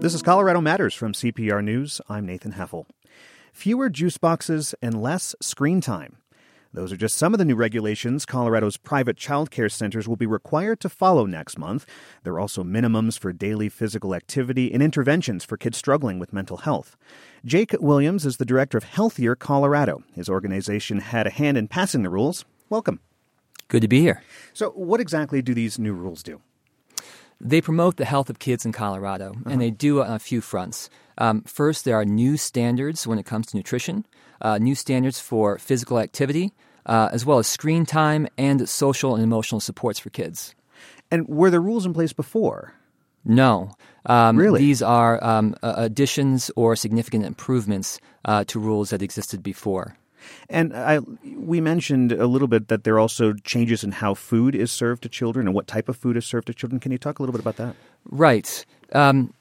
This is Colorado Matters from CPR News. I'm Nathan Heffel. Fewer juice boxes and less screen time. Those are just some of the new regulations Colorado's private child care centers will be required to follow next month. There are also minimums for daily physical activity and interventions for kids struggling with mental health. Jake Williams is the director of Healthier Colorado. His organization had a hand in passing the rules. Welcome. Good to be here. So, what exactly do these new rules do? They promote the health of kids in Colorado, uh-huh. and they do on a few fronts. Um, first, there are new standards when it comes to nutrition, uh, new standards for physical activity, uh, as well as screen time and social and emotional supports for kids. And were there rules in place before? No. Um, really? These are um, additions or significant improvements uh, to rules that existed before. And I, we mentioned a little bit that there are also changes in how food is served to children and what type of food is served to children. Can you talk a little bit about that? Right. Um,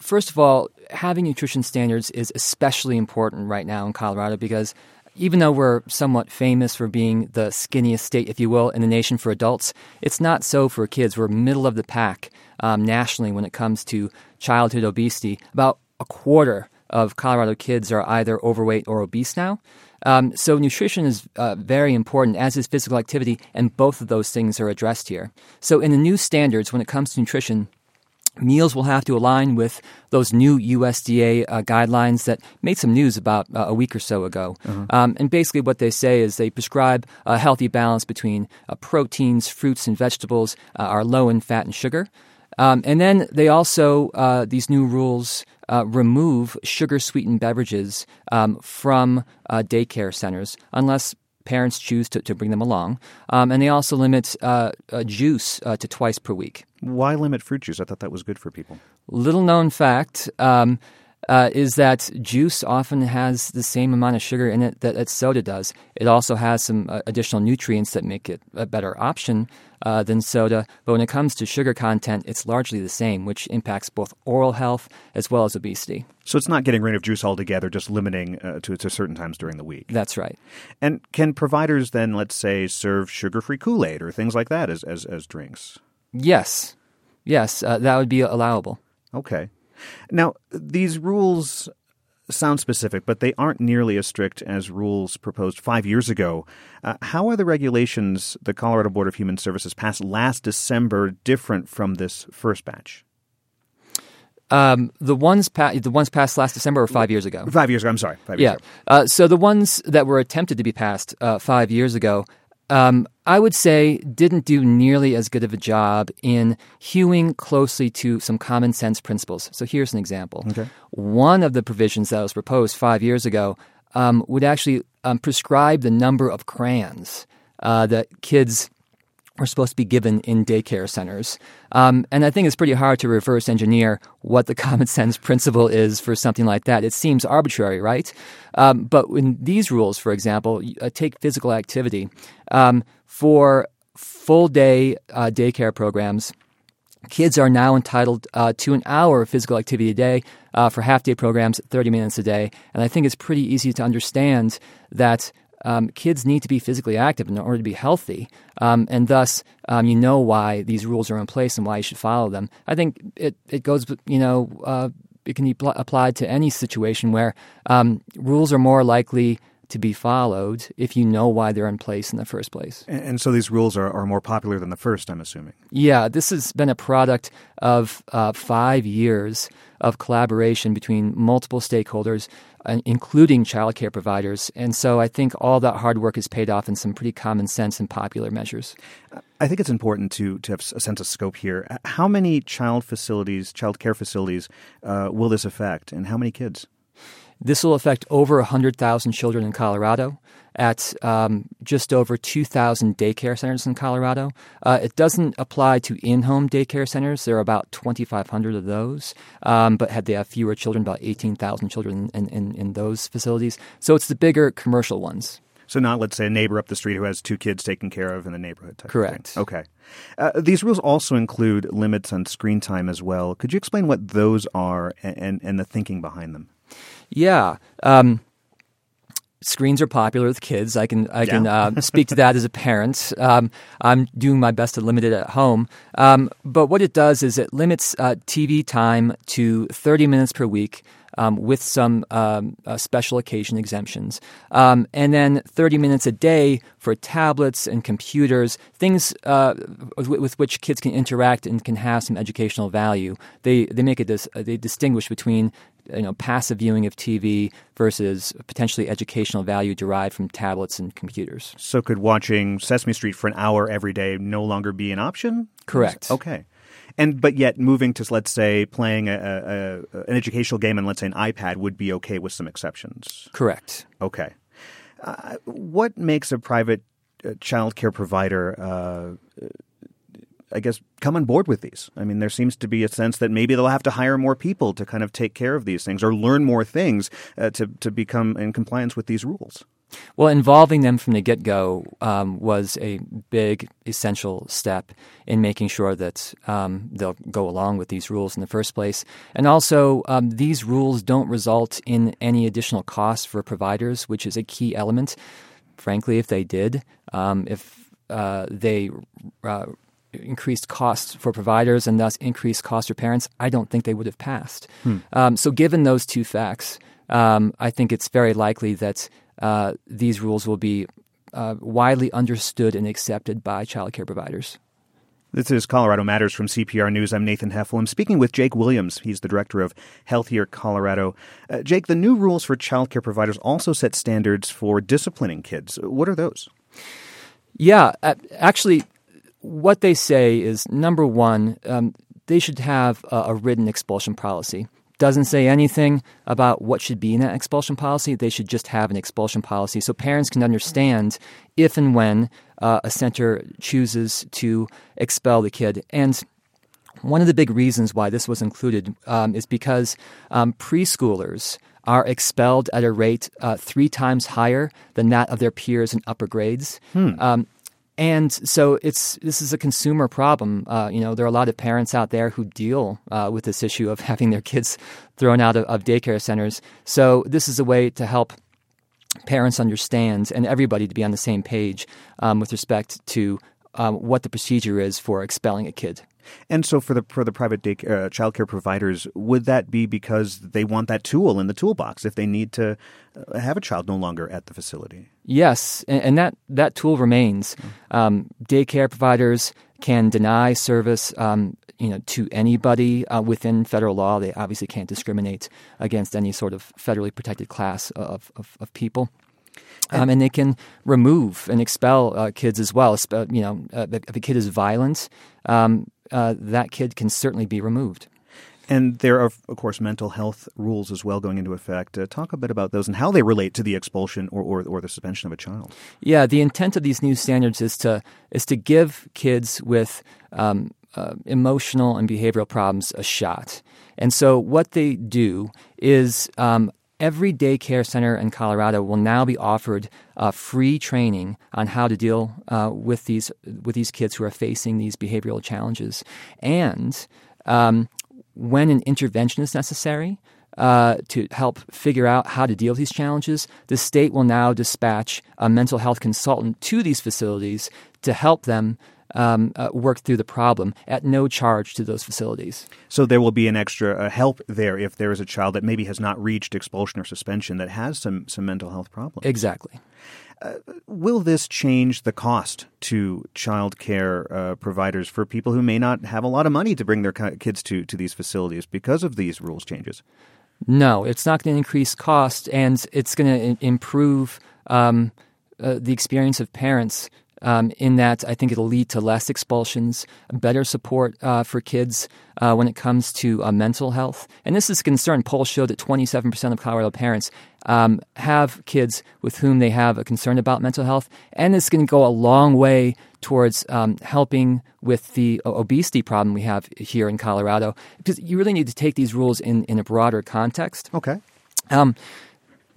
first of all, having nutrition standards is especially important right now in Colorado because even though we're somewhat famous for being the skinniest state, if you will, in the nation for adults, it's not so for kids. We're middle of the pack um, nationally when it comes to childhood obesity. About a quarter of Colorado kids are either overweight or obese now. Um, so nutrition is uh, very important, as is physical activity, and both of those things are addressed here. So in the new standards, when it comes to nutrition, meals will have to align with those new USDA uh, guidelines that made some news about uh, a week or so ago. Uh-huh. Um, and basically, what they say is they prescribe a healthy balance between uh, proteins, fruits, and vegetables uh, are low in fat and sugar. Um, and then they also, uh, these new rules uh, remove sugar sweetened beverages um, from daycare centers unless parents choose to, to bring them along. Um, and they also limit uh, uh, juice uh, to twice per week. Why limit fruit juice? I thought that was good for people. Little known fact. Um, uh, is that juice often has the same amount of sugar in it that, that soda does. It also has some uh, additional nutrients that make it a better option uh, than soda. But when it comes to sugar content, it's largely the same, which impacts both oral health as well as obesity. So it's not getting rid of juice altogether, just limiting uh, to, to certain times during the week. That's right. And can providers then, let's say, serve sugar-free Kool-Aid or things like that as as, as drinks? Yes, yes, uh, that would be allowable. Okay. Now, these rules sound specific, but they aren't nearly as strict as rules proposed five years ago. Uh, how are the regulations the Colorado Board of Human Services passed last December different from this first batch? Um, the ones pa- the ones passed last December or five years ago? Five years ago. I'm sorry. Five yeah. Ago. Uh, so the ones that were attempted to be passed uh, five years ago um, I would say didn't do nearly as good of a job in hewing closely to some common sense principles. So here's an example. Okay. One of the provisions that was proposed five years ago um, would actually um, prescribe the number of crayons uh, that kids are supposed to be given in daycare centers. Um, and I think it's pretty hard to reverse engineer what the common sense principle is for something like that. It seems arbitrary, right? Um, but in these rules, for example, uh, take physical activity. Um, for full day uh, daycare programs, kids are now entitled uh, to an hour of physical activity a day. Uh, for half day programs, 30 minutes a day. And I think it's pretty easy to understand that um, kids need to be physically active in order to be healthy, um, and thus um, you know why these rules are in place and why you should follow them. I think it it goes, you know, uh, it can be pl- applied to any situation where um, rules are more likely to be followed if you know why they're in place in the first place. And, and so these rules are, are more popular than the first, I'm assuming. Yeah, this has been a product of uh, five years of collaboration between multiple stakeholders, including childcare providers. And so I think all that hard work has paid off in some pretty common sense and popular measures. I think it's important to, to have a sense of scope here. How many child facilities, child care facilities, uh, will this affect, and how many kids? This will affect over 100,000 children in Colorado at um, just over 2,000 daycare centers in Colorado. Uh, it doesn't apply to in home daycare centers. There are about 2,500 of those, um, but had they have fewer children, about 18,000 children in, in, in those facilities. So it's the bigger commercial ones. So not, let's say, a neighbor up the street who has two kids taken care of in the neighborhood. Correct. Okay. Uh, these rules also include limits on screen time as well. Could you explain what those are and, and, and the thinking behind them? Yeah. Um, screens are popular with kids. I can I can uh, speak to that as a parent. Um, I'm doing my best to limit it at home. Um, but what it does is it limits uh, TV time to 30 minutes per week. Um, with some um, uh, special occasion exemptions. Um, and then 30 minutes a day for tablets and computers, things uh, with, with, which kids can interact and can have some educational value. They, they make it dis- they distinguish between you know, passive viewing of TV versus potentially educational value derived from tablets and computers. So, could watching Sesame Street for an hour every day no longer be an option? Correct. Okay. And but yet moving to let's say playing a, a, an educational game and let's say an iPad would be okay with some exceptions. Correct. Okay. Uh, what makes a private uh, child care provider uh, I guess, come on board with these. I mean, there seems to be a sense that maybe they'll have to hire more people to kind of take care of these things or learn more things uh, to, to become in compliance with these rules. Well, involving them from the get go um, was a big, essential step in making sure that um, they'll go along with these rules in the first place. And also, um, these rules don't result in any additional costs for providers, which is a key element. Frankly, if they did, um, if uh, they uh, increased costs for providers and thus increased costs for parents, I don't think they would have passed. Hmm. Um, so, given those two facts, um, I think it's very likely that uh, these rules will be uh, widely understood and accepted by child care providers. This is Colorado Matters from CPR News. I'm Nathan Heffel. I'm speaking with Jake Williams. He's the director of Healthier Colorado. Uh, Jake, the new rules for child care providers also set standards for disciplining kids. What are those? Yeah, actually, what they say is number one, um, they should have a, a, written expulsion policy. Doesn't say anything about what should be in that expulsion policy. They should just have an expulsion policy so parents can understand if and when uh, a center chooses to expel the kid. And one of the big reasons why this was included um, is because um, preschoolers are expelled at a rate uh, three times higher than that of their peers in upper grades. Hmm. Um, and so it's this is a consumer problem. Uh, you know, there are a lot of parents out there who deal uh, with this issue of having their kids thrown out of, of daycare centers. So this is a way to help parents understand and everybody to be on the same page um, with respect to um, what the procedure is for expelling a kid. And so, for the for the private day, uh, child care providers, would that be because they want that tool in the toolbox if they need to uh, have a child no longer at the facility? Yes, and, and that that tool remains. Um, daycare providers can deny service. Um, you know, to anybody uh, within federal law, they obviously can't discriminate against any sort of federally protected class of, of, of people. Um, and they can remove and expel uh, kids as well. You know, uh, if a kid is violent, um, uh, that kid can certainly be removed. And there are, of course, mental health rules as well going into effect. Uh, talk a bit about those and how they relate to the expulsion or, or, or, the suspension of a child. Yeah, the intent of these new standards is to is to give kids with um, uh, emotional and behavioral problems a shot. And so, what they do is um, every daycare center in Colorado will now be offered uh, free training on how to deal uh, with these with these kids who are facing these behavioral challenges, and um, when an intervention is necessary. Uh, to help figure out how to deal with these challenges, the state will now dispatch a mental health consultant to these facilities to help them um, uh, work through the problem at no charge to those facilities. So there will be an extra uh, help there if there is a child that maybe has not reached expulsion or suspension that has some some mental health problems. Exactly. Uh, will this change the cost to child care uh, providers for people who may not have a lot of money to bring their kids to, to these facilities because of these rules changes? No, it's not going to increase cost, and it's going to improve um, uh, the experience of parents um, in that I think it'll lead to less expulsions, better support uh, for kids uh, when it comes to uh, mental health. And this is a concern. Polls show that 27% of Colorado parents um, have kids with whom they have a concern about mental health. And it's going to go a long way towards um, helping with the obesity problem we have here in Colorado. Because you really need to take these rules in, in a broader context. Okay. Um,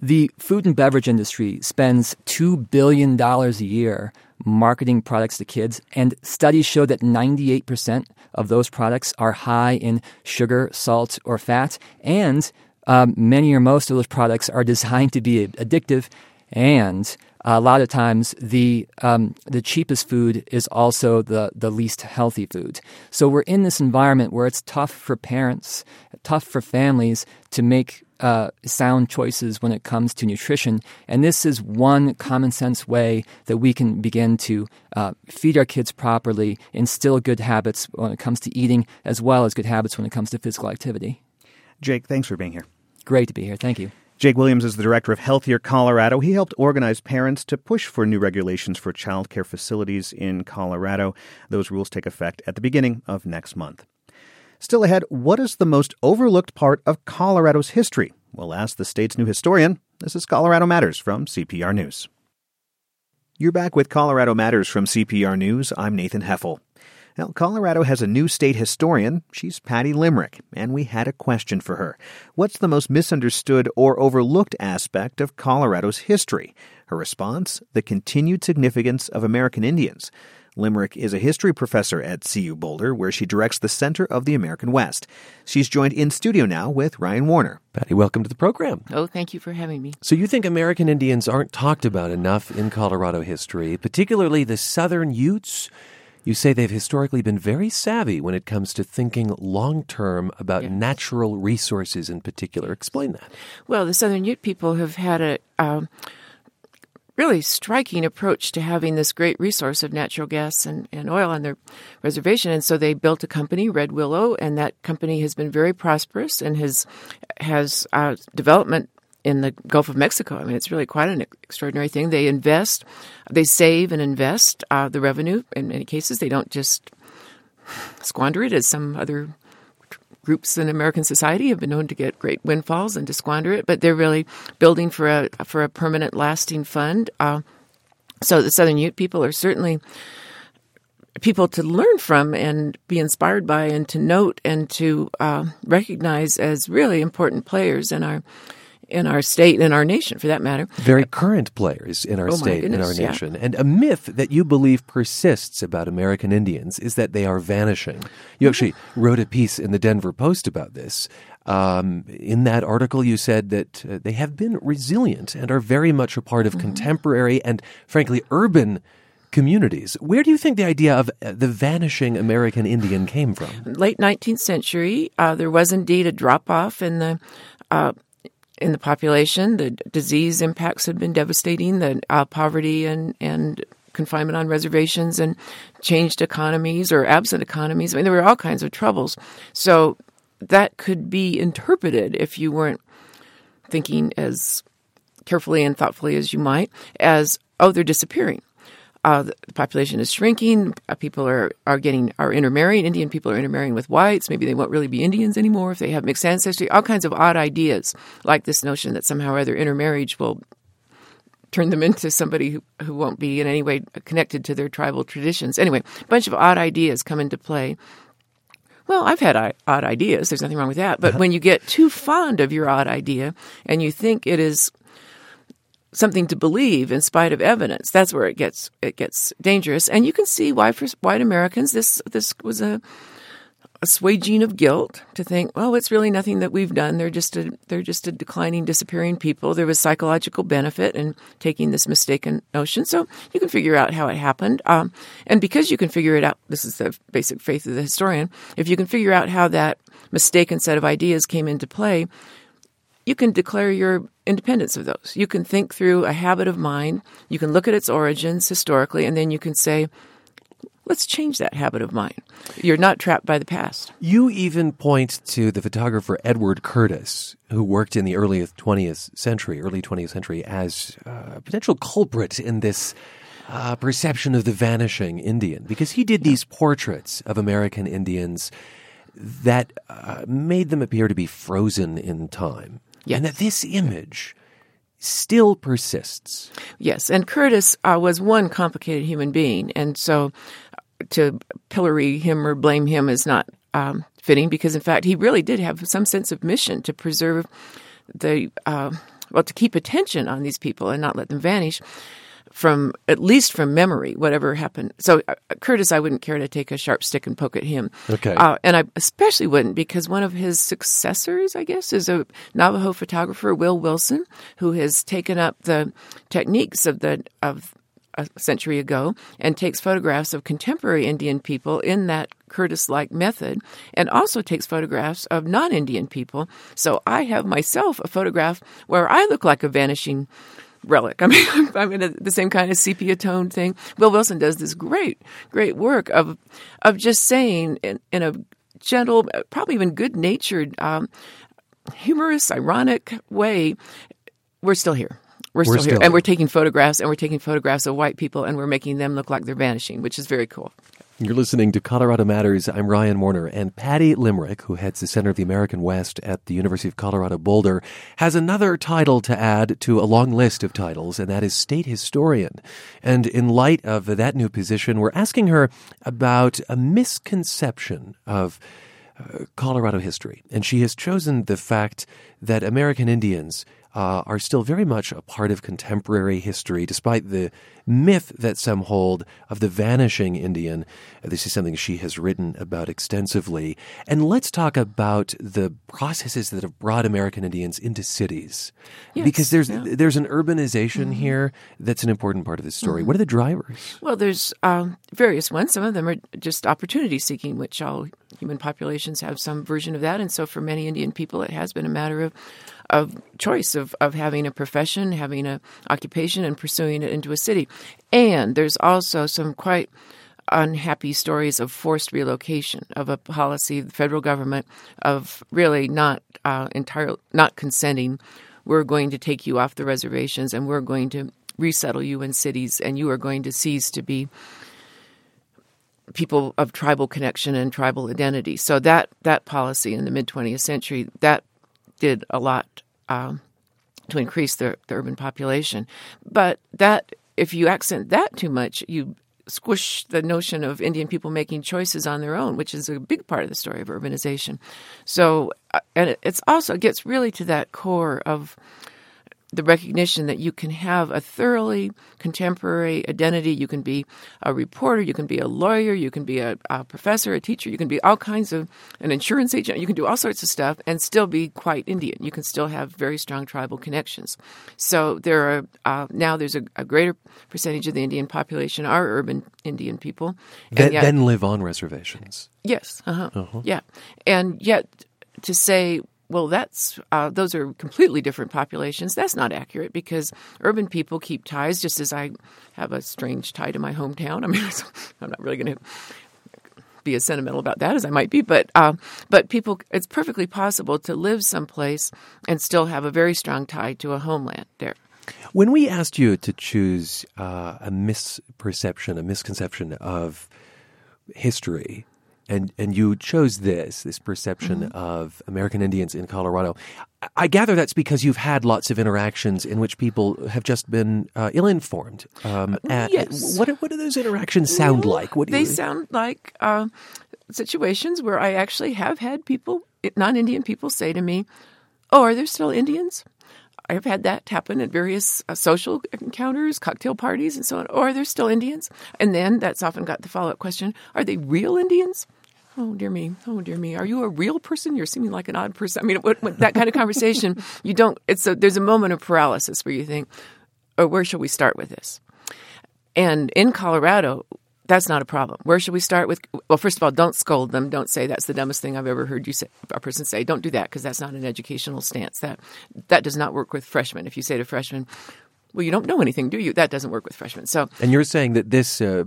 the food and beverage industry spends $2 billion a year marketing products to kids, and studies show that 98% of those products are high in sugar, salt, or fat, and um, many or most of those products are designed to be addictive. and a lot of times the um, the cheapest food is also the the least healthy food. So we're in this environment where it's tough for parents, tough for families to make uh, sound choices when it comes to nutrition. And this is one common sense way that we can begin to uh, feed our kids properly, instill good habits when it comes to eating, as well as good habits when it comes to physical activity. Jake, thanks for being here. Great to be here. Thank you. Jake Williams is the director of Healthier Colorado. He helped organize parents to push for new regulations for child care facilities in Colorado. Those rules take effect at the beginning of next month. Still ahead, what is the most overlooked part of Colorado's history? We'll ask the state's new historian. This is Colorado Matters from CPR News. You're back with Colorado Matters from CPR News. I'm Nathan Heffel. Now, Colorado has a new state historian. She's Patty Limerick, and we had a question for her. What's the most misunderstood or overlooked aspect of Colorado's history? Her response the continued significance of American Indians. Limerick is a history professor at CU Boulder, where she directs the Center of the American West. She's joined in studio now with Ryan Warner. Patty, welcome to the program. Oh, thank you for having me. So, you think American Indians aren't talked about enough in Colorado history, particularly the Southern Utes? You say they've historically been very savvy when it comes to thinking long term about yes. natural resources in particular. Explain that. Well, the Southern Ute people have had a. Um, really striking approach to having this great resource of natural gas and, and oil on their reservation. And so they built a company, Red Willow, and that company has been very prosperous and has has uh, development in the Gulf of Mexico. I mean, it's really quite an extraordinary thing. They invest, they save and invest uh, the revenue. In many cases, they don't just squander it as some other groups in American society have been known to get great windfalls and to squander it. But they're really building for a for a permanent, lasting fund. Uh, so the Southern Ute people are certainly people to learn from and be inspired by and to note and to uh, recognize as really important players in our in our state and in our nation, for that matter. Very current players in our oh state goodness, and our nation. Yeah. And a myth that you believe persists about American Indians is that they are vanishing. You actually wrote a piece in the Denver Post about this. Um, in that article, you said that uh, they have been resilient and are very much a part of mm-hmm. contemporary and, frankly, urban communities. Where do you think the idea of uh, the vanishing American Indian came from? Late 19th century, uh, there was indeed a drop off in the uh, in the population. The disease impacts had been devastating. The uh, poverty and and confinement on reservations and changed economies or absent economies. I mean, there were all kinds of troubles. So that could be interpreted if you weren't thinking as carefully and thoughtfully as you might as oh they're disappearing uh, the population is shrinking. Uh, people are, are getting are intermarrying. Indian people are intermarrying with whites. Maybe they won't really be Indians anymore if they have mixed ancestry. All kinds of odd ideas, like this notion that somehow or other intermarriage will turn them into somebody who, who won't be in any way connected to their tribal traditions. Anyway, a bunch of odd ideas come into play. Well, I've had odd ideas. There's nothing wrong with that. But uh-huh. when you get too fond of your odd idea and you think it is something to believe in spite of evidence. That's where it gets it gets dangerous, and you can see why for white Americans this this was a assuaging of guilt to think, well, it's really nothing that we've done. They're just a they're just a declining, disappearing people. There was psychological benefit in taking this mistaken notion, so you can figure out how it happened. Um, and because you can figure it out, this is the basic faith of the historian. If you can figure out how that mistaken set of ideas came into play, you can declare your independence of those. You can think through a habit of mind, you can look at its origins historically, and then you can say, let's change that habit of mind. You're not trapped by the past. You even point to the photographer Edward Curtis, who worked in the early 20th century, early 20th century, as a potential culprit in this uh, perception of the vanishing Indian, because he did these portraits of American Indians that uh, made them appear to be frozen in time. Yes. And that this image still persists. Yes, and Curtis uh, was one complicated human being, and so uh, to pillory him or blame him is not um, fitting because, in fact, he really did have some sense of mission to preserve the uh, well, to keep attention on these people and not let them vanish. From at least from memory, whatever happened. So uh, Curtis, I wouldn't care to take a sharp stick and poke at him. Okay. Uh, and I especially wouldn't because one of his successors, I guess, is a Navajo photographer, Will Wilson, who has taken up the techniques of the of a century ago and takes photographs of contemporary Indian people in that Curtis like method and also takes photographs of non Indian people. So I have myself a photograph where I look like a vanishing relic. I mean, I'm in a, the same kind of sepia tone thing. Will Wilson does this great, great work of of just saying in, in a gentle, probably even good natured, um, humorous, ironic way, we're still here. We're, We're still, still here. here. And we're taking photographs and we're taking photographs of white people and we're making them look like they're vanishing, which is very cool. You're listening to Colorado Matters. I'm Ryan Warner, and Patty Limerick, who heads the Center of the American West at the University of Colorado Boulder, has another title to add to a long list of titles, and that is state historian. And in light of that new position, we're asking her about a misconception of uh, Colorado history. And she has chosen the fact that American Indians uh, are still very much a part of contemporary history, despite the myth that some hold of the vanishing Indian. This is something she has written about extensively. And let's talk about the processes that have brought American Indians into cities, Yes, because there's yeah. there's an urbanization here that's an important part of the story. What are the drivers? Well, there's um, various ones. Some of them are just opportunity seeking, which all human populations have some version of that. And so, for many Indian people, it has been a matter of of choice of, of having a profession, having a occupation, and pursuing it into a city. And there's also some quite unhappy stories of forced relocation of a policy of the federal government of really not uh, entirely not consenting. We're going to take you off the reservations and we're going to resettle you in cities, and you are going to cease to be people of tribal connection and tribal identity. So that that policy in the mid 20th century that did a lot um, to increase the, the urban population. But that if you accent that too much, you squish the notion of Indian people making choices on their own, which is a big part of the story of urbanization. So, uh, and it- it's also it gets really to that core of the recognition that you can have a thoroughly contemporary identity. You can be a reporter, you can be a lawyer, you can be a, a professor, a teacher, you can be all kinds of an insurance agent. You can do all sorts of stuff and still be quite Indian. You can still have very strong tribal connections. So there are uh, now there's a, a greater percentage of the Indian population are urban Indian people. And That yet- then live on reservations. Yes. Uh-huh. Yeah. And yet to say, well, that's uh, those are completely different populations. That's not accurate because urban people keep ties, just as I have a strange tie to my hometown. I mean, I'm not really going to be as sentimental about that as I might be, but uh, but people, it's perfectly possible to live someplace and still have a very strong tie to a homeland there. When we asked you to choose uh, a misperception, a misconception of history, and and you chose this, this perception of American Indians in Colorado, I- gather that's because you've had lots of interactions in which people have just been uh, ill-informed. Um, at- yes. What what do those interactions sound like? What do they you, sound like uh, situations where I actually have had people, non-Indian people, say to me, "Oh, are there still Indians?" I have had that happen at various uh, social encounters, cocktail parties, and so on. Or are there still Indians? And then that's often got the follow-up question: Are they real Indians? Oh dear me! Oh dear me! Are you a real person? You're seeming like an odd person. I mean, what, what, that kind of conversation, you don't. It's a, there's a moment of paralysis where you think, "Oh, where shall we start with this?" And in Colorado, that's not a problem. Where should we start with? Well, first of all, don't scold them. Don't say that's the dumbest thing I've ever heard you say. A person say, don't do that because that's not an educational stance. That that does not work with freshmen. If you say to freshmen, "Well, you don't know anything, do you?" That doesn't work with freshmen. So and you're saying that this uh,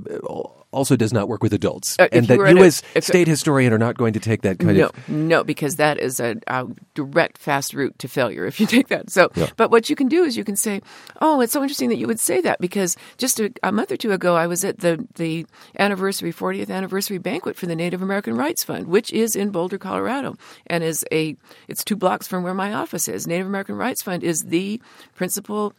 also does not work with adults, Uh, and that you, a- as if- state historian, are not going to take that kind no, of no, because that is a, a direct, fast route to failure if you take that. So, but what you can do is you can say, "Oh, it's so interesting that you would say that," because just a, a month or two ago, I was at the the anniversary, 40th anniversary banquet for the Native American Rights Fund, which is in Boulder, Colorado, and is a it's two blocks from where my office is. Native American Rights Fund is the principal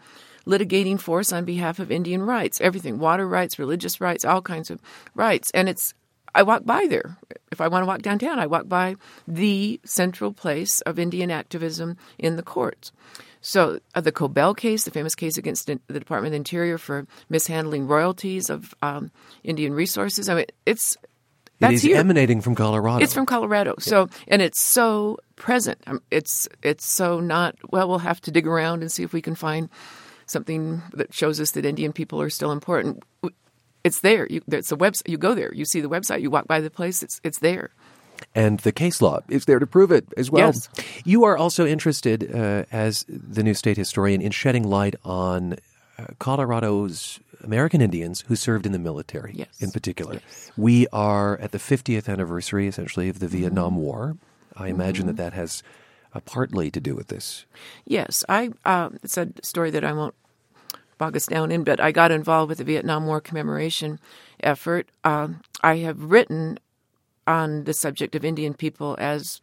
litigating force on behalf of Indian rights, everything, water rights, religious rights, all kinds of rights, and it's I walk by there. If I want to walk downtown, I walk by the central place of Indian activism in the courts. So uh, the Cobell case, the famous case against the Department of the Interior for mishandling royalties of um, Indian resources. I mean, it's that's it is here. emanating from Colorado. It's from Colorado. So, and it's so present. Um, it's it's so not. Well, we'll have to dig around and see if we can find something that shows us that Indian people are still important. It's there. You, it's a website. You go there. You see the website. You walk by the place. It's it's there. and the case law is there to prove it as well. Yes. You are also interested, uh, as the new state historian, in shedding light on uh, Colorado's American Indians who served in the military, Yes. in particular. We are at the 50th anniversary, essentially, of the Mm-hmm. Vietnam War. I imagine that that has uh, partly to do with this. Yes, I. Uh, it's a story that I won't bog us down in, but I got involved with the Vietnam War commemoration effort. Um, I have written on the subject of Indian people as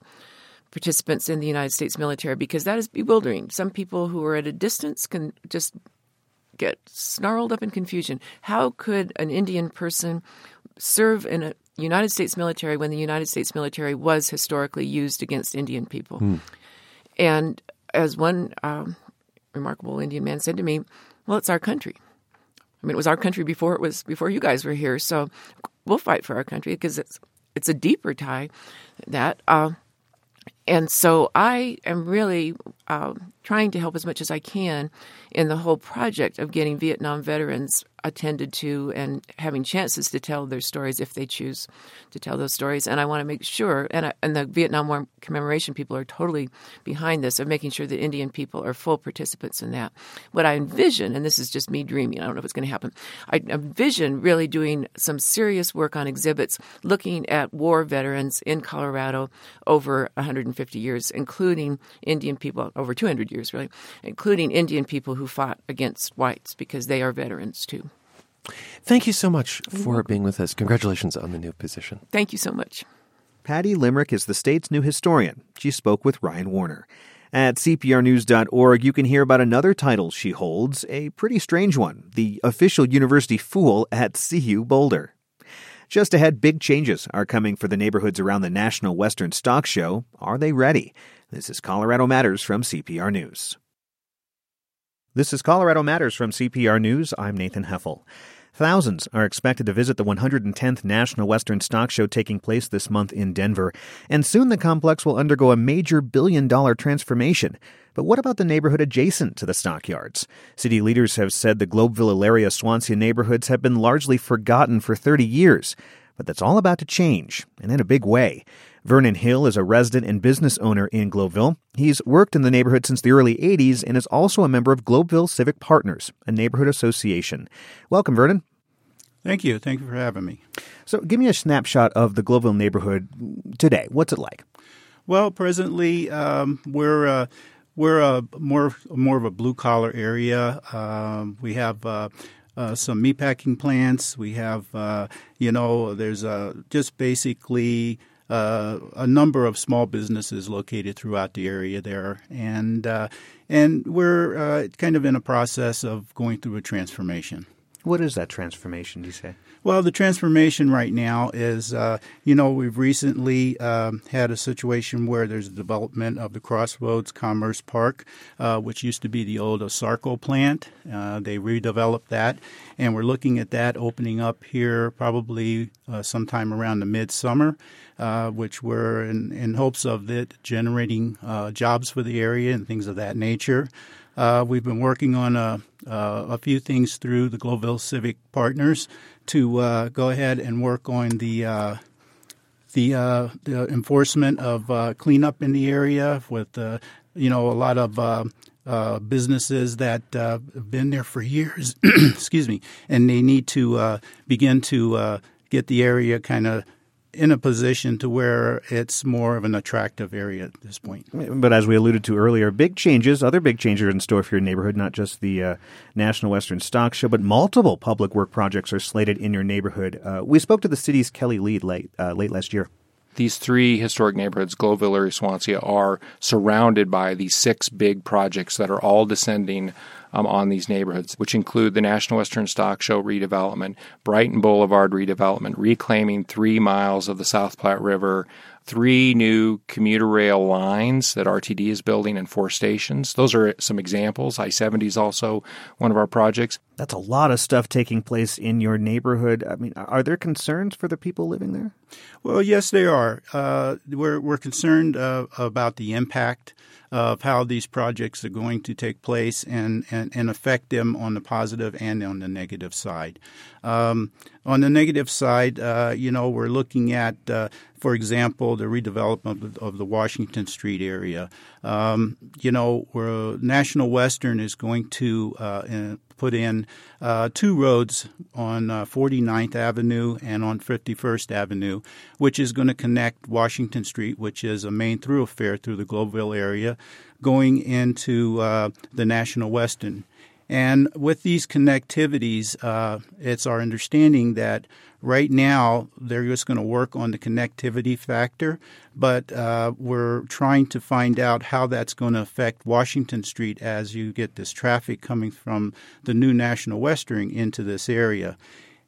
participants in the United States military because that is bewildering. Some people who are at a distance can just get snarled up in confusion. How could an Indian person serve in a United States military when the United States military was historically used against Indian people? And as one um, remarkable Indian man said to me, "Well, it's our country. I mean, it was our country before it was before you guys were here. So we'll fight for our country because it's it's a deeper tie that." Uh, and so I am really uh, trying to help as much as I can in the whole project of getting Vietnam veterans attended to and having chances to tell their stories if they choose to tell those stories. And I want to make sure, and, I, and the Vietnam War commemoration people are totally behind this, of making sure that Indian people are full participants in that. What I envision, and this is just me dreaming, I don't know if it's going to happen, I envision really doing some serious work on exhibits looking at war veterans in Colorado over 150 years, including Indian people, over 200 years really, including Indian people who fought against whites because they are veterans too. Thank you so much for being with us. Congratulations on the new position. Thank you so much. Patty Limerick is the state's new historian. She spoke with Ryan Warner. At CPRnews.org, you can hear about another title she holds, a pretty strange one the official university fool at CU Boulder. Just ahead, big changes are coming for the neighborhoods around the National Western Stock Show. Are they ready? This is Colorado Matters from CPR News. This is Colorado Matters from CPR News. I'm Nathan Heffel. Thousands are expected to visit the 110th National Western Stock Show taking place this month in Denver, and soon the complex will undergo a major billion dollar transformation. But what about the neighborhood adjacent to the stockyards? City leaders have said the Globeville, Elyria, Swansea neighborhoods have been largely forgotten for 30 years. But that's all about to change, and in a big way. Vernon Hill is a resident and business owner in Globeville. He's worked in the neighborhood since the early 80s and is also a member of Globeville Civic Partners, a neighborhood association. Welcome, Vernon. Thank you. Thank you for having me. So, give me a snapshot of the Globeville neighborhood today. What's it like? Well, presently um, we're uh, we're a more more of a blue collar area. Um, we have. Uh, uh, some meatpacking plants. We have, uh, you know, there's uh, just basically uh, a number of small businesses located throughout the area there, and uh, and we're uh, kind of in a process of going through a transformation. What is that transformation, do you say? Well, the transformation right now is, uh, you know, we've recently um, had a situation where there's a development of the Crossroads Commerce Park, uh, which used to be the old ASARCO plant. Uh, they redeveloped that, and we're looking at that opening up here probably uh, sometime around the midsummer, uh, which we're in, in hopes of it generating uh, jobs for the area and things of that nature. Uh, we've been working on a, uh, a few things through the Globeville Civic Partners to uh, go ahead and work on the uh, the, uh, the enforcement of uh, cleanup in the area with uh, you know a lot of uh, uh, businesses that uh, have been there for years. excuse me, and they need to uh, begin to uh, get the area kind of in a position to where it's more of an attractive area at this point. But as we alluded to earlier, big changes, other big changes are in store for your neighborhood, not just the uh, National Western Stock Show, but multiple public work projects are slated in your neighborhood. Uh, we spoke to the city's Kelly Leid late, uh, late last year. these three historic neighborhoods, Globeville, Swansea, are surrounded by these six big projects that are all descending um, on these neighborhoods, which include the National Western Stock Show redevelopment, Brighton Boulevard redevelopment, reclaiming three miles of the South Platte River, three new commuter rail lines that RTD is building and four stations. Those are some examples. I 70 is also one of our projects. That's a lot of stuff taking place in your neighborhood. I mean, are there concerns for the people living there? Well, yes, they are. Uh, we're, we're concerned uh, about the impact of how these projects are going to take place and, and, and affect them on the positive and on the negative side. Um, on the negative side, uh, you know, we're looking at, uh, for example, the redevelopment of the Washington Street area. Um, you know, where National Western is going to uh, put in uh, two roads on uh, 49th Avenue and on 51st Avenue, which is going to connect Washington Street, which is a main thoroughfare through the Globeville area, going into uh, the National Western. And with these connectivities, uh, it's our understanding that right now they're just going to work on the connectivity factor, but uh, we're trying to find out how that's going to affect Washington Street as you get this traffic coming from the new National Western into this area.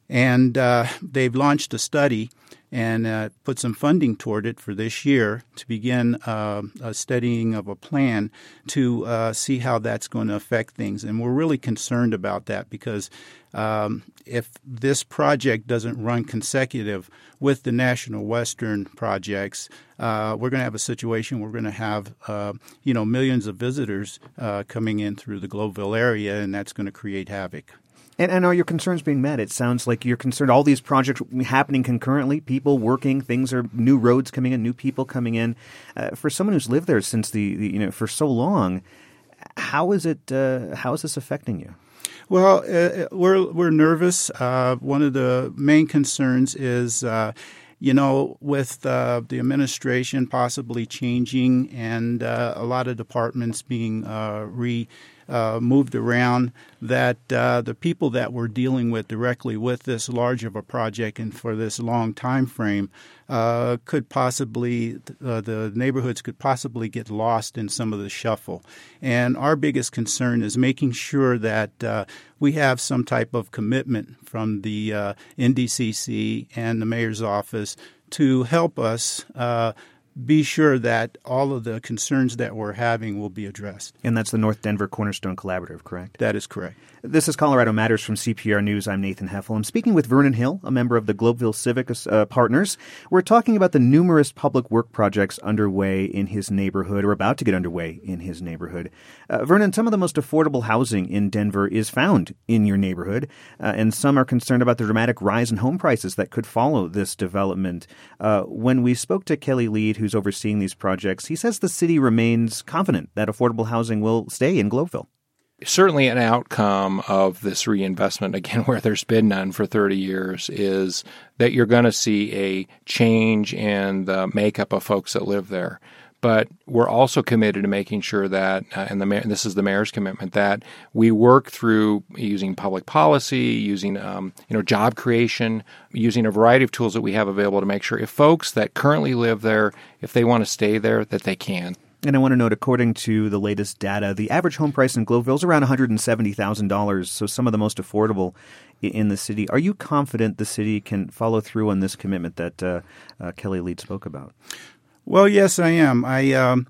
And uh, they've launched a study and uh, put some funding toward it for this year to begin uh, a studying of a plan to uh, see how that's going to affect things. And we're really concerned about that because um, if this project doesn't run consecutive with the National Western projects, uh, we're going to have a situation. We're going to have uh, you know millions of visitors uh, coming in through the Globeville area, and that's going to create havoc. And, and are your concerns being met? It sounds like you're concerned. All these projects happening concurrently, people working, things are new roads coming in, new people coming in. Uh, for someone who's lived there since the, the, you know for so long, how is it? Uh, how is this affecting you? Well, uh, uh we're we're nervous. Uh, one of the main concerns is uh, you know, with uh, the administration possibly changing and uh, a lot of departments being uh, re uh, moved around, that uh, the people that we're dealing with directly with this large of a project and for this long time frame uh, could possibly uh, the neighborhoods could possibly get lost in some of the shuffle. And our biggest concern is making sure that uh, we have some type of commitment from the uh, NDCC and the mayor's office to help us be sure that all of the concerns that we're having will be addressed. And that's the North Denver Cornerstone Collaborative, correct? That is correct. This is Colorado Matters from CPR News. I'm Nathan Heffel. I'm speaking with Vernon Hill, a member of the Globeville Civic uh, Partners. We're talking about the numerous public work projects underway in his neighborhood or about to get underway in his neighborhood. Uh, Vernon, some of the most affordable housing in Denver is found in your neighborhood, uh, and some are concerned about the dramatic rise in home prices that could follow this development. Uh, when we spoke to Kelly Leid, who's overseeing these projects, he says the city remains confident that affordable housing will stay in Globeville certainly an outcome of this reinvestment, again, where there's been none for 30 years, is that you're going to see a change in the makeup of folks that live there. But we're also committed to making sure that, uh, and the mayor, this is the mayor's commitment, that we work through using public policy, using um, you know job creation, using a variety of tools that we have available to make sure if folks that currently live there, if they want to stay there, that they can. And I want to note, according to the latest data, the average home price in Globeville is around $170,000, so some of the most affordable in the city. Are you confident the city can follow through on this commitment that uh, uh, Kelly Leid spoke about? Well, yes, I am. I, um,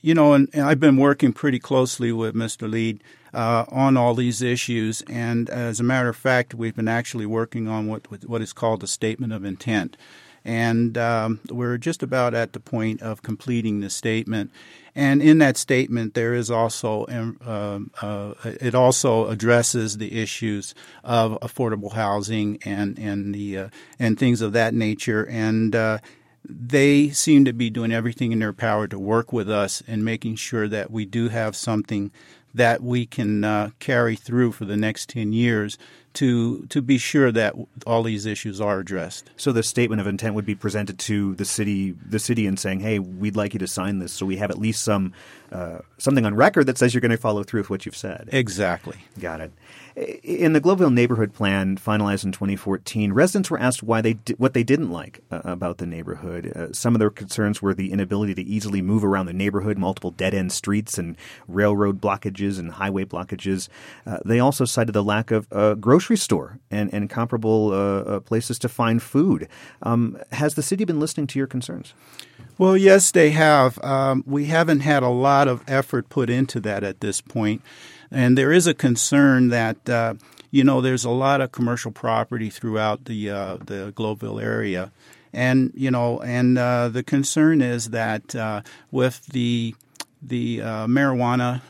you know, and, and, I've been working pretty closely with Mr. Leid uh, on all these issues, and as a matter of fact, we've been actually working on what what is called a statement of intent and um, we're just about at the point of completing the statement. And in that statement, there is also um, uh, uh, it also addresses the issues of affordable housing and and the uh, and things of that nature. And uh, they seem to be doing everything in their power to work with us and making sure that we do have something that we can uh, carry through for the next 10 years to to be sure that all these issues are addressed. So the statement of intent would be presented to the city, the city, and saying, "Hey, we'd like you to sign this, so we have at least some uh, something on record that says you're going to follow through with what you've said." Exactly. Got it. In the Globeville neighborhood plan finalized in 2014, residents were asked why they di- what they didn't like uh, about the neighborhood. Uh, some of their concerns were the inability to easily move around the neighborhood, multiple dead end streets and railroad blockages and highway blockages. Uh, they also cited the lack of a grocery store and, and comparable uh, uh, places to find food. Um, has the city been listening to your concerns? Well, yes, they have. Um, we haven't had a lot of effort put into that at this point. And there is a concern that, uh, you know, there's a lot of commercial property throughout the, uh, the Globeville area. And, you know, and uh, the concern is that uh, with the, the uh, marijuana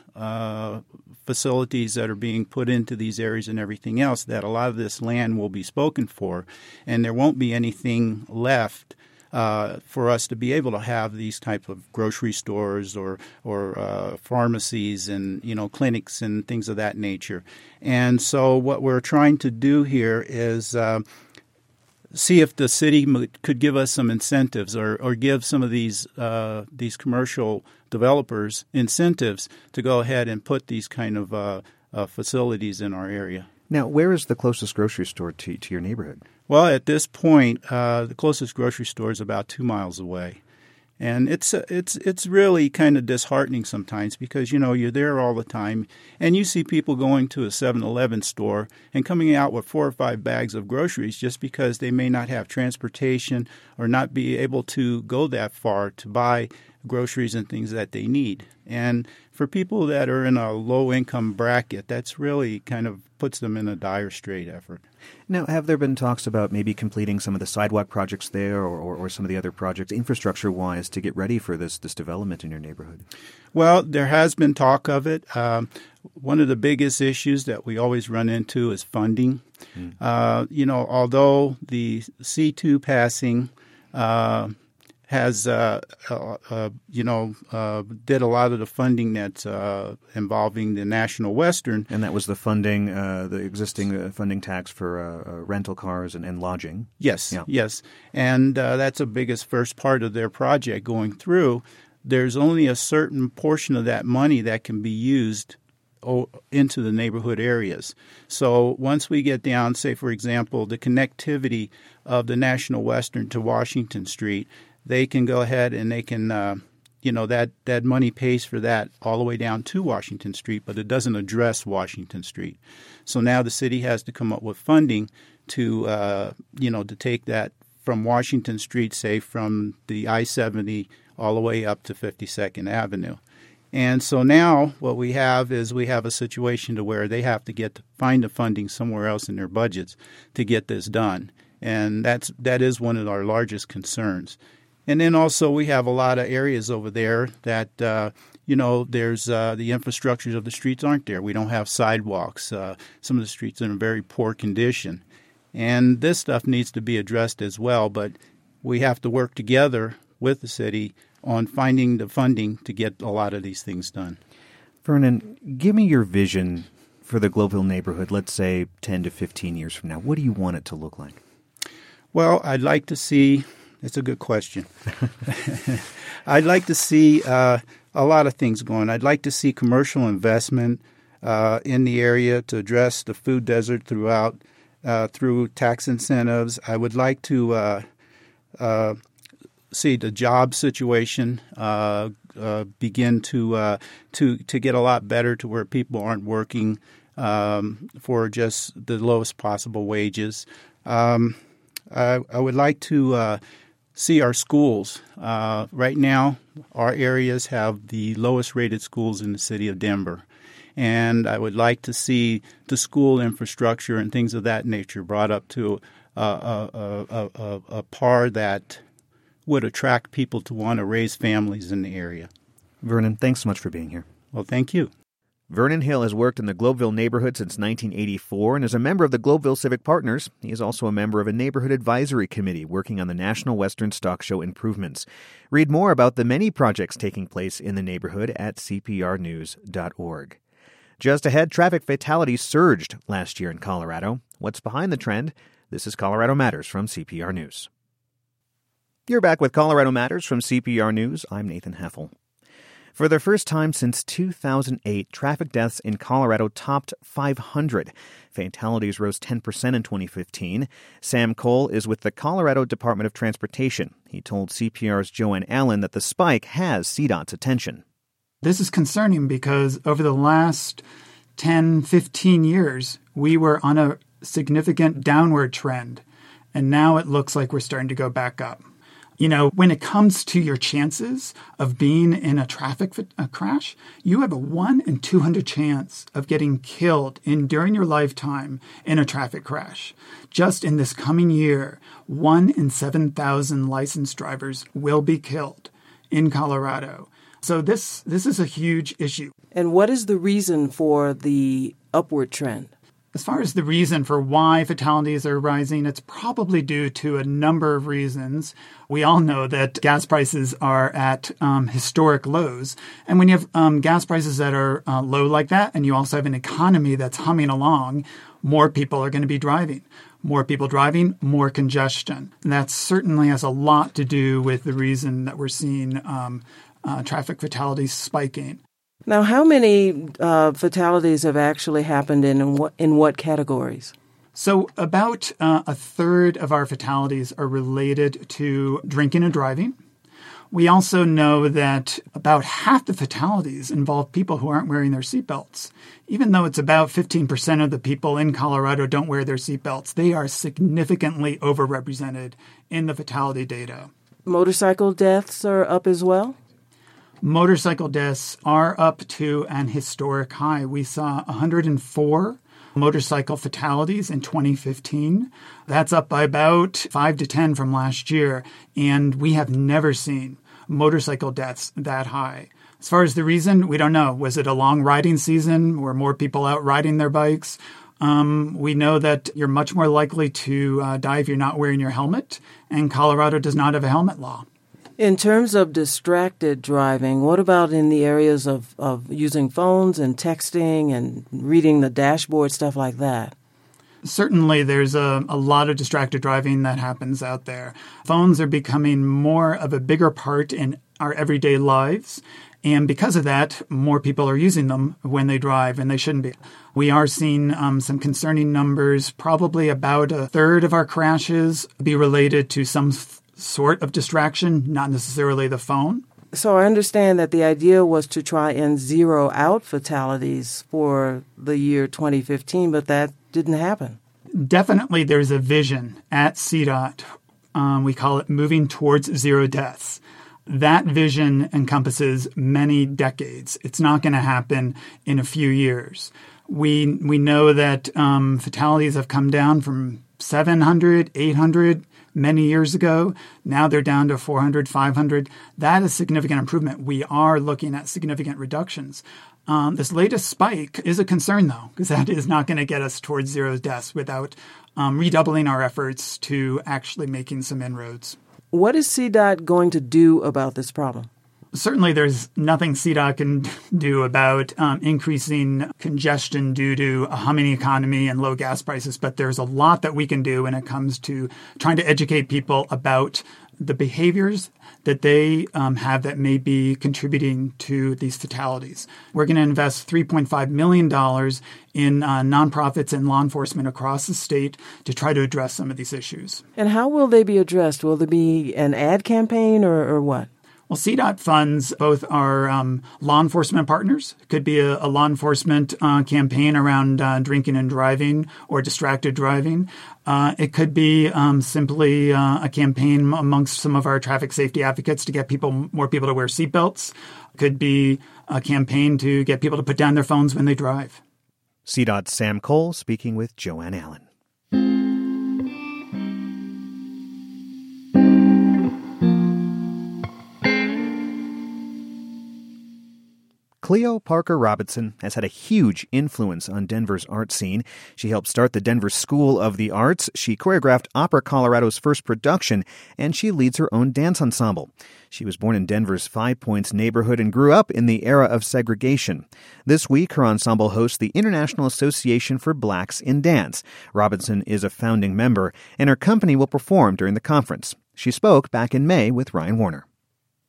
facilities that are being put into these areas and everything else, that a lot of this land will be spoken for, and there won't be anything left uh, for us to be able to have these type of grocery stores or or uh, pharmacies and you know clinics and things of that nature. And so what we're trying to do here is. Uh, see if the city could give us some incentives or, or give some of these uh, these commercial developers incentives to go ahead and put these kind of uh, uh, facilities in our area. Now, where is the closest grocery store to, to your neighborhood? Well, at this point, uh, the closest grocery store is about two miles away, and it's it's it's really kind of disheartening sometimes because you know you're there all the time, and you see people going to a 7-Eleven store and coming out with four or five bags of groceries just because they may not have transportation or not be able to go that far to buy groceries and things that they need. And for people that are in a low income bracket, that's really kind of puts them in a dire strait effort. Now, have there been talks about maybe completing some of the sidewalk projects there or, or, or some of the other projects infrastructure wise to get ready for this, this development in your neighborhood? Well, there has been talk of it. Um, one of the biggest issues that we always run into is funding. Mm. Uh, you know, although the C2 passing uh, has uh, uh, uh, you know uh, did a lot of the funding that's uh, involving the National Western, and that was the funding, uh, the existing funding tax for rental cars and, and lodging. Yes, yeah. yes, and that's the biggest first part of their project going through. There's only a certain portion of that money that can be used into the neighborhood areas. So once we get down, say for example, the connectivity of the National Western to Washington Street, they can go ahead and they can, uh, you know, that, that money pays for that all the way down to Washington Street, but it doesn't address Washington Street. So now the city has to come up with funding to, uh, you know, to take that from Washington Street, say from the I 70 all the way up to 52nd Avenue. And so now what we have is we have a situation to where they have to get to find the funding somewhere else in their budgets to get this done. And that's that is one of our largest concerns. And then also we have a lot of areas over there that uh, you know there's uh, the infrastructures of the streets aren't there. We don't have sidewalks. Uh, some of the streets are in very poor condition, and this stuff needs to be addressed as well. But we have to work together with the city on finding the funding to get a lot of these things done. Vernon, give me your vision for the Globeville neighborhood. Let's say ten to fifteen years from now. What do you want it to look like? Well, I'd like to see it's a good question. I'd like to see uh, a lot of things going. I'd like to see commercial investment uh, in the area to address the food desert throughout uh, through tax incentives. I would like to uh, uh, see the job situation uh, begin to to to get a lot better to where people aren't working um, for just the lowest possible wages. Um, I, I, would like to see our schools. Uh, right now, our areas have the lowest rated schools in the city of Denver. And I would like to see the school infrastructure and things of that nature brought up to a, a, a, a par that would attract people to want to raise families in the area. Vernon, thanks so much for being here. Well, thank you. Vernon Hill has worked in the Globeville neighborhood since 1984 and is a member of the Globeville Civic Partners. He is also a member of a neighborhood advisory committee working on the National Western Stock Show improvements. Read more about the many projects taking place in the neighborhood at cprnews.org. Just ahead, traffic fatalities surged last year in Colorado. What's behind the trend? This is Colorado Matters from CPR News. You're back with Colorado Matters from CPR News. I'm Nathan Heffel. For the first time since 2008, traffic deaths in Colorado topped 500. Fatalities rose 10% in 2015. Sam Cole is with the Colorado Department of Transportation. He told CPR's Joanne Allen that the spike has CDOT's attention. This is concerning because over the last 10, 15 years, we were on a significant downward trend. And now it looks like we're starting to go back up. You know, when it comes to your chances of being in a traffic a crash, you have a 1 in 200 chance of getting killed in during your lifetime in a traffic crash. Just in this coming year, 1 in 7,000 licensed drivers will be killed in Colorado. So this this is a huge issue. And what is the reason for the upward trend? As far as the reason for why fatalities are rising, it's probably due to a number of reasons. We all know that gas prices are at um, historic lows. And when you have um, gas prices that are uh, low like that, and you also have an economy that's humming along, more people are going to be driving. More people driving, more congestion. And that certainly has a lot to do with the reason that we're seeing um, uh, traffic fatalities spiking. Now, how many uh, fatalities have actually happened in, in what, in what categories? So, about uh, a third of our fatalities are related to drinking and driving. We also know that about half the fatalities involve people who aren't wearing their seatbelts. Even though it's about 15% of the people in Colorado don't wear their seatbelts, they are significantly overrepresented in the fatality data. Motorcycle deaths are up as well? Motorcycle deaths are up to an historic high. We saw 104 motorcycle fatalities in 2015. That's up by about 5 to 10 from last year, and we have never seen motorcycle deaths that high. As far as the reason, we don't know. Was it a long riding season? Were more people out riding their bikes? Um, we know that you're much more likely to uh, die if you're not wearing your helmet, and Colorado does not have a helmet law. In terms of distracted driving, what about in the areas of, of using phones and texting and reading the dashboard, stuff like that? Certainly, there's a, a lot of distracted driving that happens out there. Phones are becoming more of a bigger part in our everyday lives. And because of that, more people are using them when they drive, and they shouldn't be. We are seeing um, some concerning numbers. Probably about a third of our crashes be related to some sort of distraction, not necessarily the phone. So I understand that the idea was to try and zero out fatalities for the year 2015, but that didn't happen. Definitely, there's a vision at CDOT. Um, we call it moving towards zero deaths. That vision encompasses many decades. It's not going to happen in a few years. We we know that um, fatalities have come down from 700, 800 many years ago. Now they're down to 400, 500. That is significant improvement. We are looking at significant reductions. Um, this latest spike is a concern, though, because that is not going to get us towards zero deaths without um, redoubling our efforts to actually making some inroads. What is CDOT going to do about this problem? Certainly there's nothing CDOT can do about um, increasing congestion due to a humming economy and low gas prices, but there's a lot that we can do when it comes to trying to educate people about the behaviors that they um, have that may be contributing to these fatalities. We're going to invest $3.5 million in uh, nonprofits and law enforcement across the state to try to address some of these issues. And how will they be addressed? Will there be an ad campaign or, or what? Well, CDOT funds both our um, law enforcement partners. It could be a, a law enforcement uh, campaign around uh, drinking and driving or distracted driving. Uh, it could be um, simply uh, a campaign amongst some of our traffic safety advocates to get people more people to wear seatbelts. Could be a campaign to get people to put down their phones when they drive. CDOT Sam Cole speaking with Joanne Allen. Cleo Parker Robinson has had a huge influence on Denver's art scene. She helped start the Denver School of the Arts. She choreographed Opera Colorado's first production, and she leads her own dance ensemble. She was born in Denver's Five Points neighborhood and grew up in the era of segregation. This week, her ensemble hosts the International Association for Blacks in Dance. Robinson is a founding member, and her company will perform during the conference. She spoke back in May with Ryan Warner.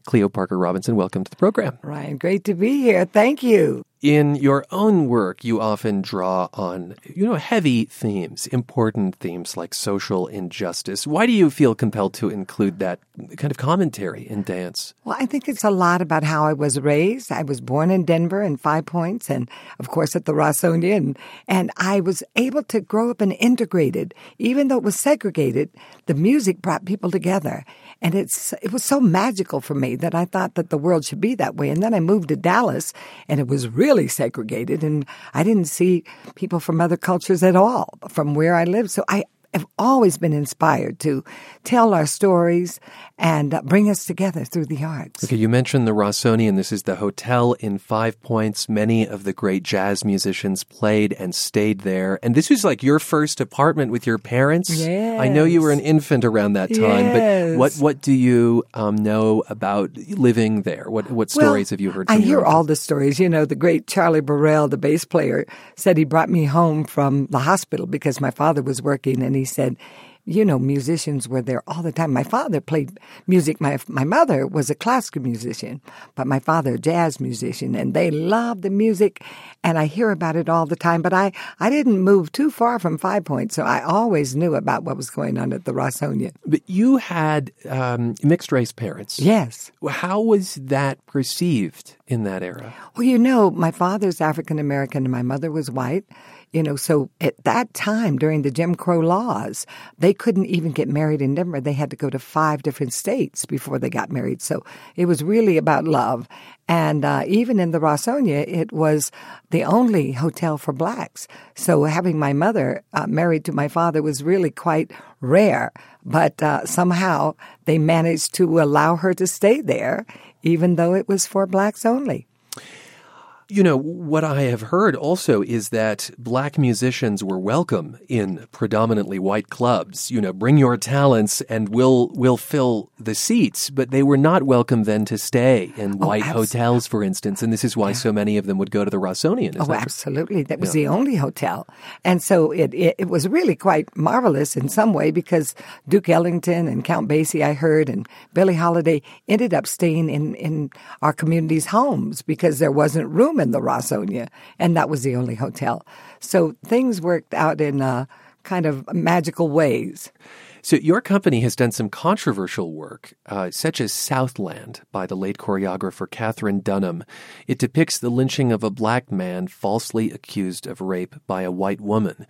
Cleo Parker Robinson, welcome to the program. Ryan, great to be here. Thank you. In your own work, you often draw on, you know, heavy themes, important themes like social injustice. Why do you feel compelled to include that kind of commentary in dance? Well, I think it's a lot about how I was raised. I was born in Denver in Five Points and, of course, at the Rossonian. And, and I was able to grow up and integrated. Even though it was segregated, the music brought people together. And it's, it was so magical for me that I thought that the world should be that way. And then I moved to Dallas and it was really segregated and I didn't see people from other cultures at all from where I lived. So I, have always been inspired to tell our stories and uh, bring us together through the arts. Okay, you mentioned the Rossonian. This is the hotel in Five Points. Many of the great jazz musicians played and stayed there. And this was like your first apartment with your parents. Yes. I know you were an infant around that time, Yes. but what what do you um, know about living there? What what stories Well, have you heard? I hear all the stories. You know, the great Charlie Burrell, the bass player, said he brought me home from the hospital because my father was working, and he said, you know, musicians were there all the time. My father played music. My my mother was a classical musician, but my father a jazz musician, and they loved the music. And I hear about it all the time. But I I didn't move too far from Five Points, so I always knew about what was going on at the Rossonian. But you had um, mixed race parents. Yes. How was that perceived in that era? Well, you know, my father's African American and my mother was white. You know, so at that time during the Jim Crow laws, they couldn't even get married in Denver. They had to go to five different states before they got married. So it was really about love. And uh, even in the Rossonian, it was the only hotel for blacks. So having my mother uh, married to my father was really quite rare. But uh, somehow they managed to allow her to stay there, even though it was for blacks only. You know, what I have heard also is that black musicians were welcome in predominantly white clubs. You know, bring your talents and we'll, we'll fill the seats, but they were not welcome then to stay in oh, white abs- hotels, for instance. And this is why so many of them would go to the Rossonian. Oh, that absolutely. That was the only hotel. And so it, it, it was really quite marvelous in some way because Duke Ellington and Count Basie, I heard, and Billie Holiday ended up staying in, in our community's homes because there wasn't room in the Rossonian. And that was the only hotel. So things worked out in uh, kind of magical ways. So your company has done some controversial work, uh, such as Southland by the late choreographer Katherine Dunham. It depicts the lynching of a black man falsely accused of rape by a white woman.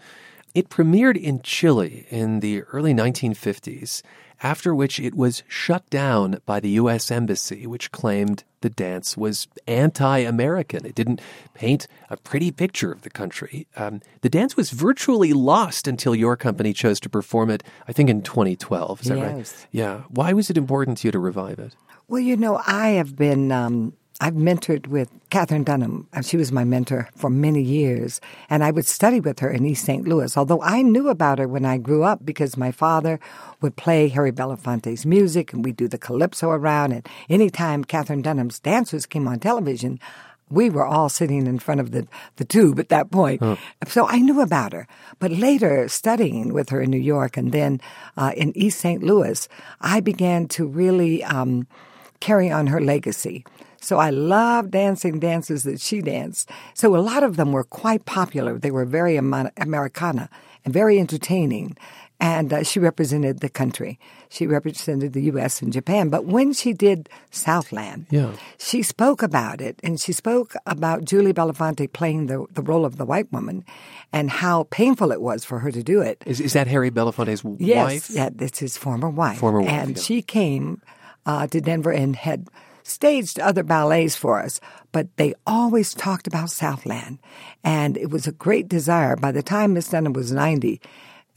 It premiered in Chile in the early 1950s, after which it was shut down by the U.S. Embassy, which claimed the dance was anti American. It didn't paint a pretty picture of the country. Um, the dance was virtually lost until your company chose to perform it, I think in 2012. Is that right? Yes. Yeah. Why was it important to you to revive it? Well, you know, I have been, um, I've mentored with Katherine Dunham. Uh, She was my mentor for many years, and I would study with her in East St. Louis. Although I knew about her when I grew up because my father would play Harry Belafonte's music, and we'd do the calypso around. And anytime Katherine Dunham's dancers came on television, we were all sitting in front of the, the tube at that point. So I knew about her. But later, studying with her in New York and then uh, in East St. Louis, I began to really um, carry on her legacy. So I loved dancing dances that she danced. So a lot of them were quite popular. They were very Americana and very entertaining. And uh, she represented the country. She represented the U.S. and Japan. But when she did Southland, Yeah. she spoke about it, and she spoke about Julie Belafonte playing the, the role of the white woman and how painful it was for her to do it. Is, is that Harry Belafonte's Yes, wife? yeah, that's his former wife. Former wife, and yeah. she came uh, to Denver and had staged other ballets for us, but they always talked about Southland, and it was a great desire. By the time Miss Dunham was ninety,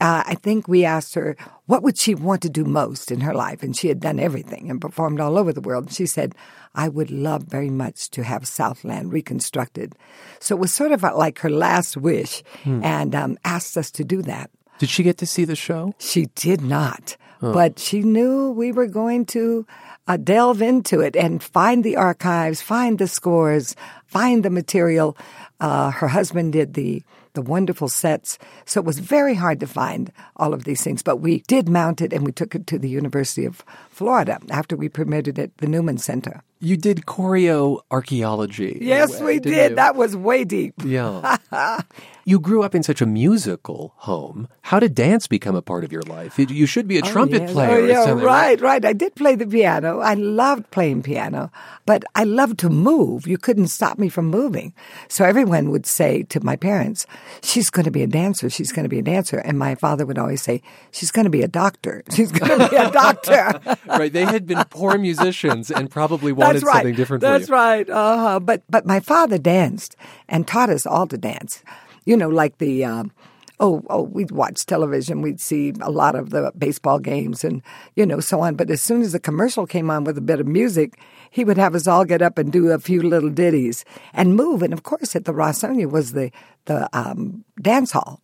uh, I think we asked her what would she want to do most in her life, and she had done everything and performed all over the world. And she said, "I would love very much to have Southland reconstructed." So it was sort of like her last wish, and um, asked us to do that. Did she get to see the show? She did not, but she knew we were going to uh, delve into it and find the archives, find the scores, find the material. Uh, her husband did the the wonderful sets, so it was very hard to find all of these things. But we did mount it, and we took it to the University of Florida after we premiered it at the Newman Center. You did choreo archaeology. Yes, way, we didn't you? That was way deep. Yeah. you grew up in such a musical home. How did dance become a part of your life? You- should be a oh, trumpet yes. player. Oh, yeah, right, right. I did play the piano. I loved playing piano, but I loved to move. You couldn't stop me from moving. So everyone would say to my parents, she's going to be a dancer. She's going to be a dancer. And my father would always say, she's going to be a doctor. She's going to be a doctor. right. They had been poor musicians and probably wanted That's right. something different That's right. Uh-huh. But but my father danced and taught us all to dance. You know, like the um, oh oh we'd watch television, we'd see a lot of the baseball games and you know so on. But as soon as the commercial came on with a bit of music, he would have us all get up and do a few little ditties and move. And of course, at the Rossonian was the the um, dance hall.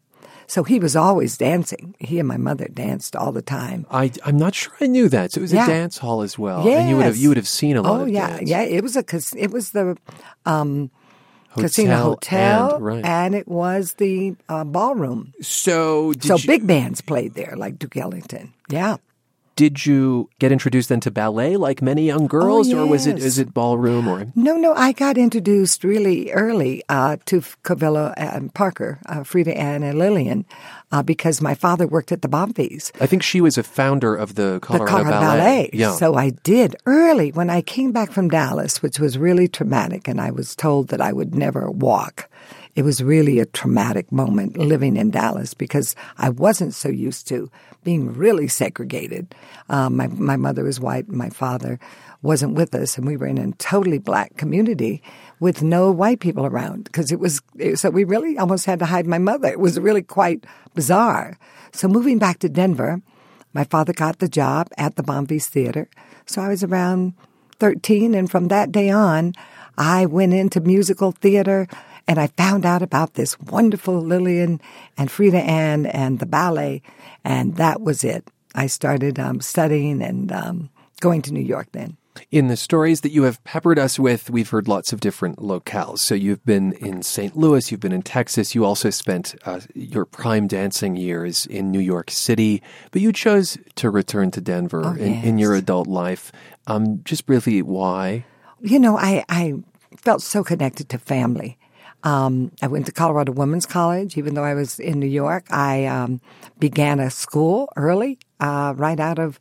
So he was always dancing. He and my mother danced all the time. I, I'm not sure I knew that. So it was Yeah. a dance hall as well. Yes. And you would have you would have seen a lot oh of yeah, dance. yeah. It was a it was the um, Hotel casino hotel, and- right. and it was the uh, ballroom. So did so you, big bands played there, like Duke Ellington. Yeah. Did you get introduced then to ballet like many young girls, or was it Oh, yes. is it ballroom or No, no, I got introduced really early uh, to Covillo and Parker, uh, Freidann and Lillian, uh, because my father worked at the Bonfils. I think she was a founder of the Colorado, the Colorado Ballet. Ballet. Yeah. So I did early when I came back from Dallas, which was really traumatic, and I was told that I would never walk. It was really a traumatic moment living in Dallas because I wasn't so used to being really segregated. Um, my my mother was white, and my father wasn't with us, and we were in a totally black community with no white people around because it was so we really almost had to hide my mother. It was really quite bizarre. So moving back to Denver. My father got the job at the Bonfils Theater. So I was around 13, and from that day on, I went into musical theater and I found out about this wonderful Lillian and Freidann and the ballet, and that was it. I started um, studying and um, going to New York then. In the stories that you have peppered us with, we've heard lots of different locales. So you've been in St. Louis, you've been in Texas, you also spent uh, your prime dancing years in New York City, but you chose to return to Denver Oh, in, in your adult life. Um, just briefly, why? You know, I, I felt so connected to family. Um, I went to Colorado Women's College, even though I was in New York. I um, began a school early, uh, right out of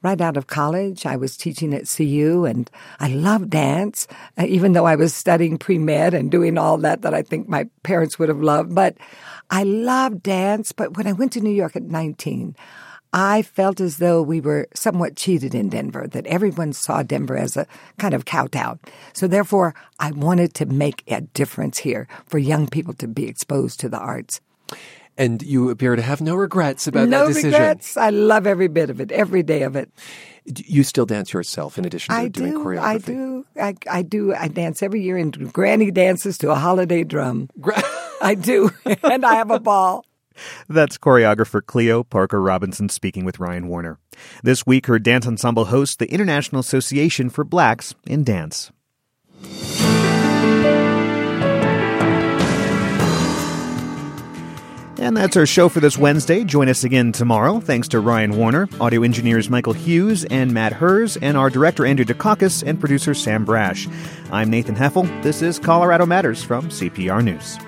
right out of college. I was teaching at CU, and I loved dance, uh, even though I was studying pre med and doing all that that I think my parents would have loved. But I loved dance. But when I went to New York at nineteen. I felt as though we were somewhat cheated in Denver, that everyone saw Denver as a kind of kowtow. So therefore, I wanted to make a difference here for young people to be exposed to the arts. And you appear to have no regrets about no that decision. No regrets. I love every bit of it, every day of it. You still dance yourself in addition to I doing do. choreography. I do. I, I do. I dance every year and granny dances to a holiday drum. I do, and I have a ball. That's choreographer Cleo Parker Robinson speaking with Ryan Warner. This week, her dance ensemble hosts the International Association for Blacks in Dance. And that's our show for this Wednesday. Join us again tomorrow. Thanks to Ryan Warner, audio engineers Michael Hughes and Matt Hers, and our director Andrew Dukakis and producer Sam Brasch. I'm Nathan Heffel. This is Colorado Matters from CPR News.